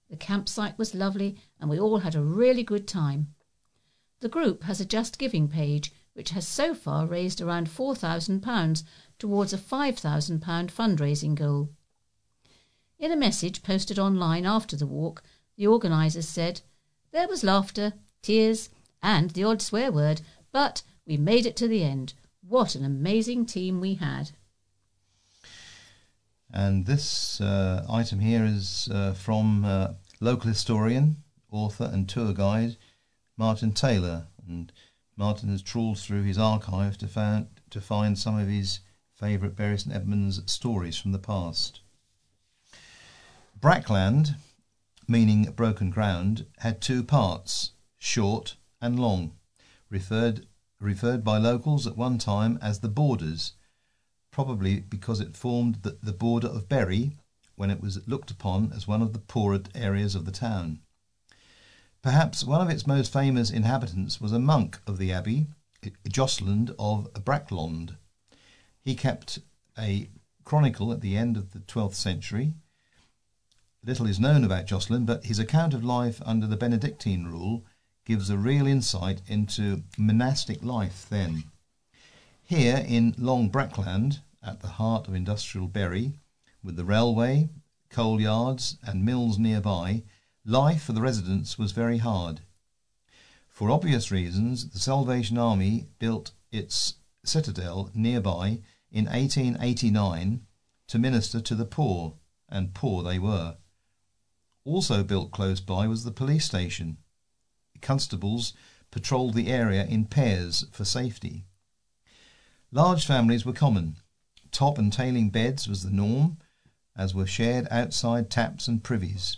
The campsite was lovely and we all had a really good time. The group has a Just Giving page which has so far raised around £4,000 towards a £5,000 fundraising goal. In a message posted online after the walk, the organisers said, There was laughter, tears, and the odd swear word, but we made it to the end. What an amazing team we had! And this uh, item here is uh, from uh, local historian, author, and tour guide Martin Taylor. And Martin has trawled through his archive to, found, to find some of his favourite Bury St Edmunds stories from the past. Brackland, meaning broken ground, had two parts, short and long, referred, referred by locals at one time as the borders probably because it formed the, the border of Bury when it was looked upon as one of the poorer areas of the town. Perhaps one of its most famous inhabitants was a monk of the abbey, Jocelin of Brakelond. He kept a chronicle at the end of the 12th century. Little is known about Josceland, but his account of life under the Benedictine rule gives a real insight into monastic life then. Here in Long Brackland, at the heart of industrial Bury, with the railway, coal yards, and mills nearby, life for the residents was very hard. For obvious reasons, the Salvation Army built its citadel nearby in 1889 to minister to the poor, and poor they were. Also built close by was the police station. Constables patrolled the area in pairs for safety. Large families were common. Top and tailing beds was the norm, as were shared outside taps and privies.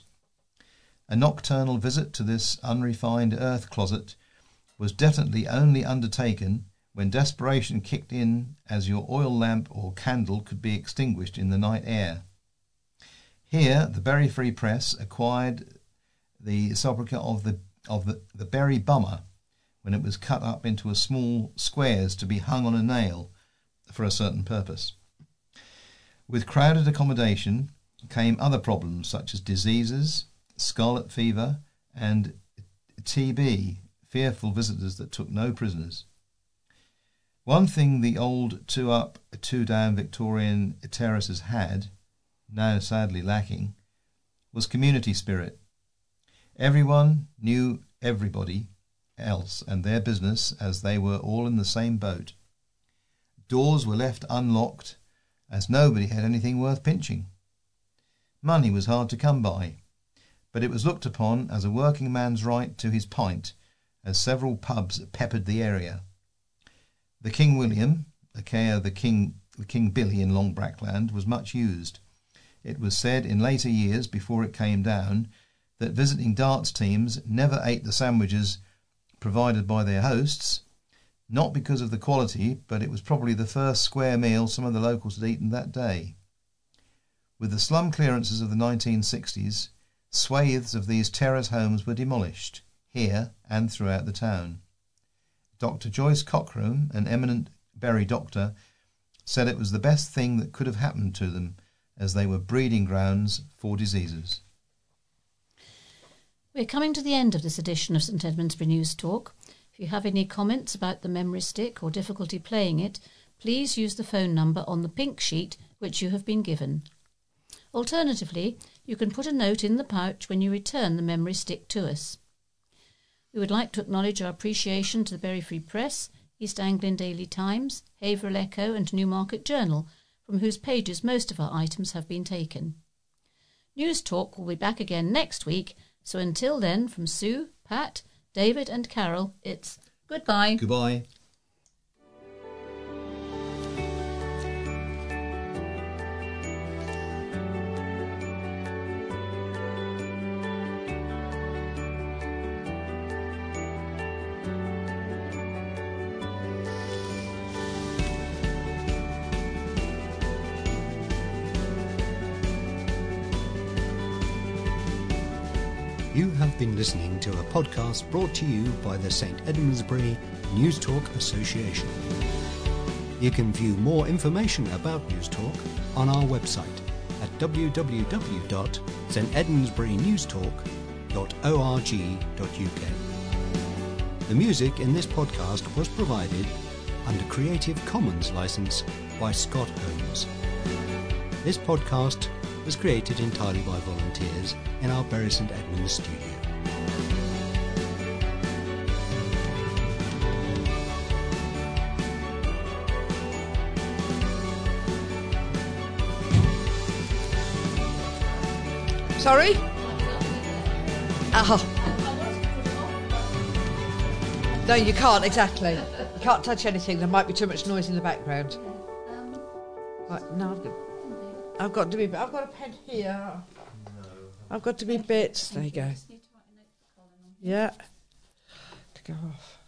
A nocturnal visit to this unrefined earth closet was definitely only undertaken when desperation kicked in as your oil lamp or candle could be extinguished in the night air. Here, the Bury Free Press acquired the sobriquet of the of the, the Bury Bummer, when it was cut up into small squares to be hung on a nail for a certain purpose. With crowded accommodation came other problems such as diseases, scarlet fever, and TB, fearful visitors that took no prisoners. One thing the old two up, two down Victorian terraces had, now sadly lacking, was community spirit. Everyone knew everybody else and their business as they were all in the same boat. Doors were left unlocked as nobody had anything worth pinching. Money was hard to come by, but it was looked upon as a working man's right to his pint, as several pubs peppered the area. The King William, aka the King, the King Billy in Long Brackland, was much used. It was said in later years, before it came down, that visiting darts teams never ate the sandwiches provided by their hosts, not because of the quality, but it was probably the first square meal some of the locals had eaten that day. With the slum clearances of the 1960s, swathes of these terrace homes were demolished, here and throughout the town. Dr. Joyce Cockram, an eminent Bury doctor, said it was the best thing that could have happened to them, as they were breeding grounds for diseases. We're coming to the end of this edition of St Edmundsbury News Talk. If you have any comments about the memory stick or difficulty playing it, please use the phone number on the pink sheet which you have been given. Alternatively, you can put a note in the pouch when you return the memory stick to us. We would like to acknowledge our appreciation to the Bury Free Press, East Anglian Daily Times, Haverhill Echo, and Newmarket Journal, from whose pages most of our items have been taken. News Talk will be back again next week so until then, from Sue, Pat, David, and Carol, it's goodbye. Goodbye. Listening to a podcast brought to you by the St Edmundsbury News Talk Association. You can view more information about News Talk on our website at www.stedmundsburynewstalk.org.uk. The music in this podcast was provided under Creative Commons license by Scott Holmes. This podcast was created entirely by volunteers in our Bury St Edmunds studio. Sorry? Oh. No, you can't, exactly. You can't touch anything. There might be too much noise in the background. Right, no, I've got, I've got to be. I've got a pen here. I've got to be bits. There you go. Yeah. To go off.